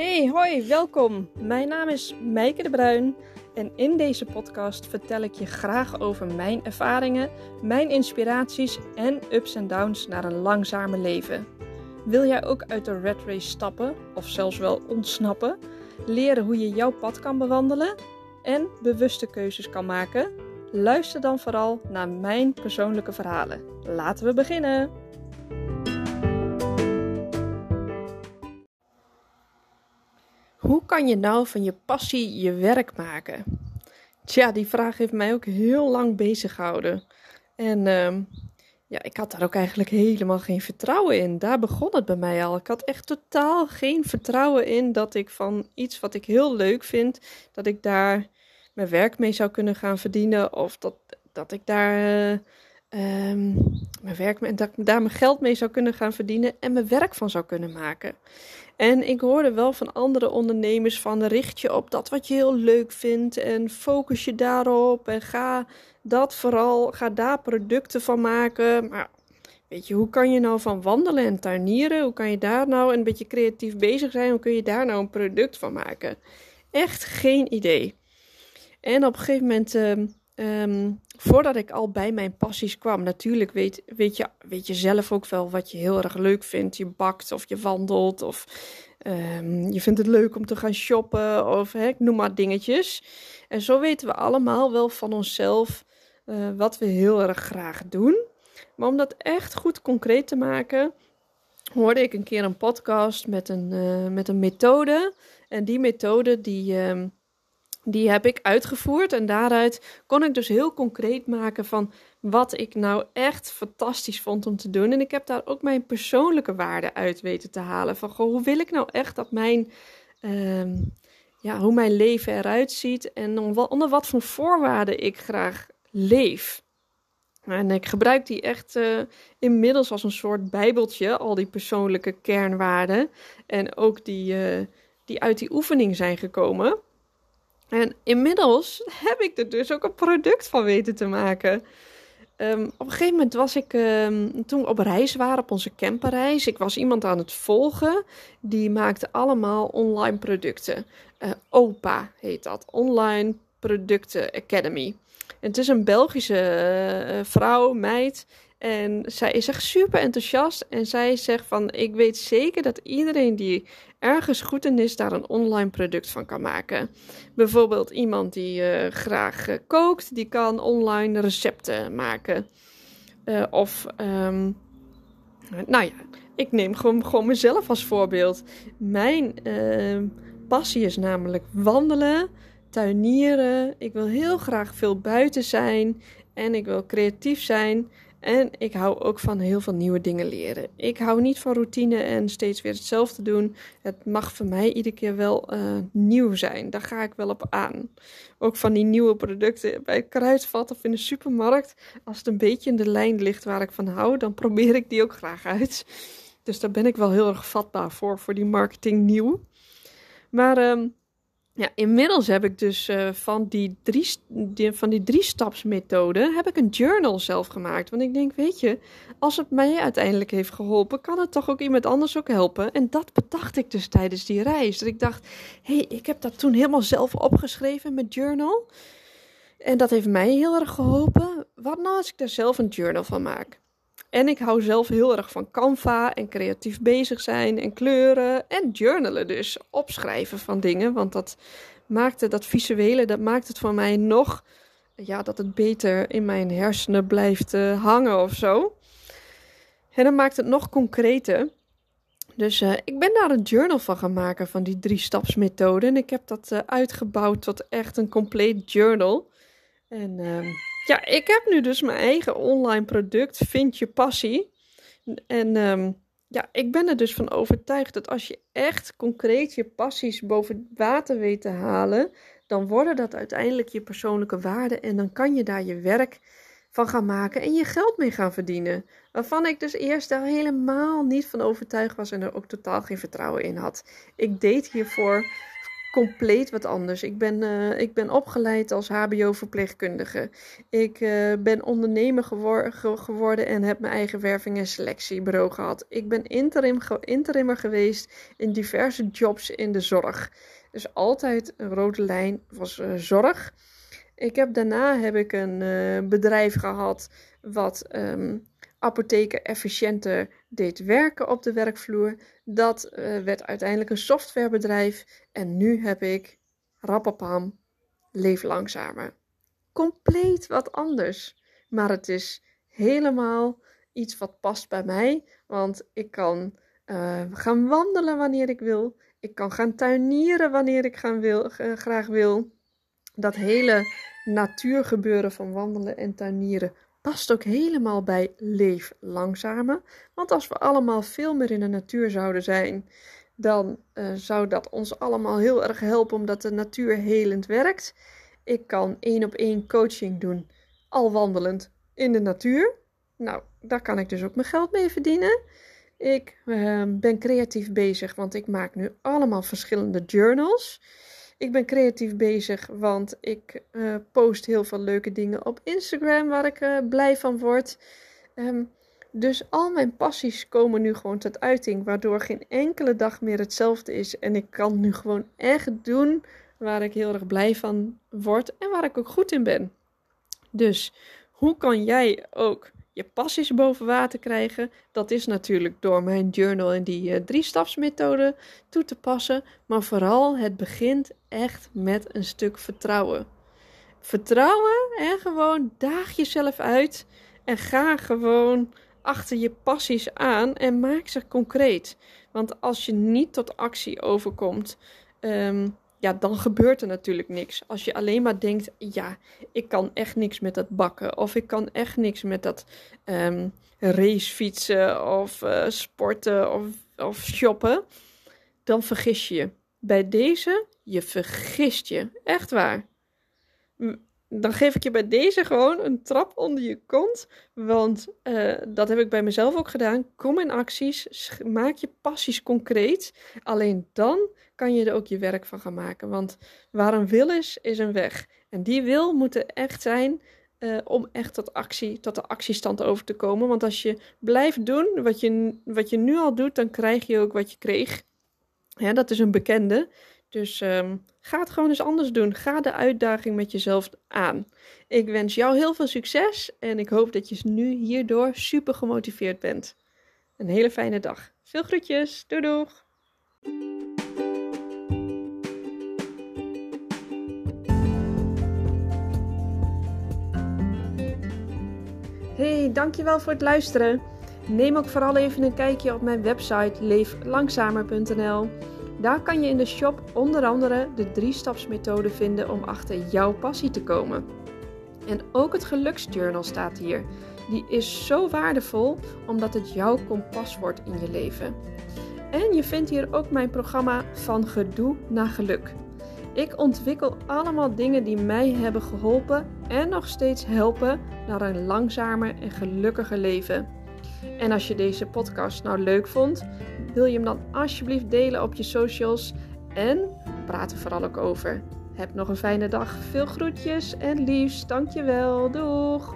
Hey, hoi, welkom. Mijn naam is Meike de Bruin en in deze podcast vertel ik je graag over mijn ervaringen, mijn inspiraties en ups en downs naar een langzamer leven. Wil jij ook uit de red race stappen of zelfs wel ontsnappen? Leren hoe je jouw pad kan bewandelen en bewuste keuzes kan maken? Luister dan vooral naar mijn persoonlijke verhalen. Laten we beginnen. Hoe kan je nou van je passie je werk maken? Tja, die vraag heeft mij ook heel lang bezig gehouden. En ehm, ja, ik had daar ook eigenlijk helemaal geen vertrouwen in. Daar begon het bij mij al. Ik had echt totaal geen vertrouwen in dat ik van iets wat ik heel leuk vind, dat ik daar mijn werk mee zou kunnen gaan verdienen. Of dat, dat ik daar uh, mijn werk dat ik daar mijn geld mee zou kunnen gaan verdienen en mijn werk van zou kunnen maken. En ik hoorde wel van andere ondernemers van richt je op dat wat je heel leuk vindt en focus je daarop en ga dat vooral, ga daar producten van maken. Maar weet je, hoe kan je nou van wandelen en tuinieren, hoe kan je daar nou een beetje creatief bezig zijn, hoe kun je daar nou een product van maken? Echt geen idee. En op een gegeven moment, um, voordat ik al bij mijn passies kwam, natuurlijk weet, weet, je, weet je zelf ook wel wat je heel erg leuk vindt. Je bakt of je wandelt of um, je vindt het leuk om te gaan shoppen of hè, noem maar dingetjes. En zo weten we allemaal wel van onszelf uh, wat we heel erg graag doen. Maar om dat echt goed concreet te maken, hoorde ik een keer een podcast met een, uh, met een methode. En die methode die... Um, die heb ik uitgevoerd en daaruit kon ik dus heel concreet maken van wat ik nou echt fantastisch vond om te doen. En ik heb daar ook mijn persoonlijke waarde uit weten te halen. Van goh, hoe wil ik nou echt dat mijn, uh, ja, hoe mijn leven eruit ziet en onder wat voor voorwaarden ik graag leef. En ik gebruik die echt uh, inmiddels als een soort bijbeltje, al die persoonlijke kernwaarden. En ook die, uh, die uit die oefening zijn gekomen. En inmiddels heb ik er dus ook een product van weten te maken. Um, op een gegeven moment was ik, um, toen we op reis waren, op onze camperreis, ik was iemand aan het volgen. Die maakte allemaal online producten. Uh, OPA heet dat, Online Producten Academy. Het is een Belgische uh, vrouw, meid. En zij is echt super enthousiast. En zij zegt van, ik weet zeker dat iedereen die ergens goed in is, daar een online product van kan maken. Bijvoorbeeld iemand die uh, graag uh, kookt, die kan online recepten maken. Uh, of, um, nou ja, ik neem gewoon, gewoon mezelf als voorbeeld. Mijn ehm, passie is namelijk wandelen, tuinieren. Ik wil heel graag veel buiten zijn en ik wil creatief zijn. En ik hou ook van heel veel nieuwe dingen leren. Ik hou niet van routine en steeds weer hetzelfde doen. Het mag voor mij iedere keer wel uh, nieuw zijn. Daar ga ik wel op aan. Ook van die nieuwe producten bij het kruidvat of in de supermarkt. Als het een beetje in de lijn ligt waar ik van hou, dan probeer ik die ook graag uit. Dus daar ben ik wel heel erg vatbaar voor, voor die marketing nieuw. Maar um, ja, inmiddels heb ik dus uh, van, die drie, van die drie stapsmethode heb ik een journal zelf gemaakt. Want ik denk, weet je, als het mij uiteindelijk heeft geholpen, kan het toch ook iemand anders ook helpen. En dat bedacht ik dus tijdens die reis. Dat ik dacht, hé, hey, ik heb dat toen helemaal zelf opgeschreven met journal. En dat heeft mij heel erg geholpen. Wat nou als ik daar zelf een journal van maak? En ik hou zelf heel erg van Canva en creatief bezig zijn en kleuren en journalen dus. Opschrijven van dingen, want dat maakte dat visuele, dat maakt het voor mij nog, ja, dat het beter in mijn hersenen blijft uh, hangen of zo. En dan maakt het nog concreter. Dus uh, ik ben daar een journal van gaan maken van die drie stapsmethode. En ik heb dat uh, uitgebouwd tot echt een compleet journal. En ehm, ja, ik heb nu dus mijn eigen online product, Vind je passie. En um, ja, ik ben er dus van overtuigd dat als je echt concreet je passies boven water weet te halen, dan worden dat uiteindelijk je persoonlijke waarden en dan kan je daar je werk van gaan maken en je geld mee gaan verdienen. Waarvan ik dus eerst helemaal niet van overtuigd was en er ook totaal geen vertrouwen in had. Ik deed hiervoor compleet wat anders. Ik ben, uh, ik ben opgeleid als HBO-verpleegkundige. Ik uh, ben ondernemer gewor geworden en heb mijn eigen werving- en selectiebureau gehad. Ik ben interim interimmer geweest in diverse jobs in de zorg. Dus altijd een rode lijn was uh, zorg. Ik heb, daarna heb ik een bedrijf gehad wat um, apotheken efficiënter deed werken op de werkvloer. Dat uh, werd uiteindelijk een softwarebedrijf. En nu heb ik Rappapam, Leef Langzamer. Compleet wat anders. Maar het is helemaal iets wat past bij mij. Want ik kan uh, gaan wandelen wanneer ik wil. Ik kan gaan tuinieren wanneer ik gaan wil, uh, graag wil. Dat hele natuurgebeuren van wandelen en tuinieren past ook helemaal bij leef langzamer. Want als we allemaal veel meer in de natuur zouden zijn, dan uh, zou dat ons allemaal heel erg helpen omdat de natuur helend werkt. Ik kan één op één coaching doen, al wandelend in de natuur. Nou, daar kan ik dus ook mijn geld mee verdienen. Ik uh, ben creatief bezig, want ik maak nu allemaal verschillende journals. Ik ben creatief bezig, want ik uh, post heel veel leuke dingen op Instagram waar ik uh, blij van word. Um, dus al mijn passies komen nu gewoon tot uiting, waardoor geen enkele dag meer hetzelfde is. En ik kan nu gewoon echt doen waar ik heel erg blij van word en waar ik ook goed in ben. Dus hoe kan jij ook je passies boven water krijgen. Dat is natuurlijk door mijn journal en die uh, drie-stapsmethode toe te passen. Maar vooral, het begint echt met een stuk vertrouwen. Vertrouwen en gewoon daag jezelf uit en ga gewoon achter je passies aan en maak ze concreet. Want als je niet tot actie overkomt, um, ja, dan gebeurt er natuurlijk niks. Als je alleen maar denkt, ja, ik kan echt niks met dat bakken. Of ik kan echt niks met dat um, racefietsen of uh, sporten of, of shoppen. Dan vergis je je. Bij deze, je vergist je. Echt waar. Dan geef ik je bij deze gewoon een trap onder je kont. Want uh, dat heb ik bij mezelf ook gedaan. Kom in acties. Maak je passies concreet. Alleen dan kan je er ook je werk van gaan maken. Want waar een wil is, is een weg. En die wil moet er echt zijn uh, om echt tot actie, tot de actiestand over te komen. Want als je blijft doen wat je, wat je nu al doet, dan krijg je ook wat je kreeg. Dat is een bekende. Dus um, ga het gewoon eens anders doen. Ga de uitdaging met jezelf aan. Ik wens jou heel veel succes en ik hoop dat je nu hierdoor super gemotiveerd bent. Een hele fijne dag. Veel groetjes. Doei doeg. Hey, dankjewel voor het luisteren. Neem ook vooral even een kijkje op mijn website leeflangzamer.nl. Daar kan je in de shop onder andere de drie-stapsmethode vinden om achter jouw passie te komen. En ook het geluksjournal staat hier. Die is zo waardevol omdat het jouw kompas wordt in je leven. En je vindt hier ook mijn programma Van Gedoe naar Geluk. Ik ontwikkel allemaal dingen die mij hebben geholpen en nog steeds helpen naar een langzamer en gelukkiger leven. En als je deze podcast nou leuk vond, wil je hem dan alsjeblieft delen op je socials en praat er vooral ook over. Heb nog een fijne dag, veel groetjes en liefst, dankjewel, doeg!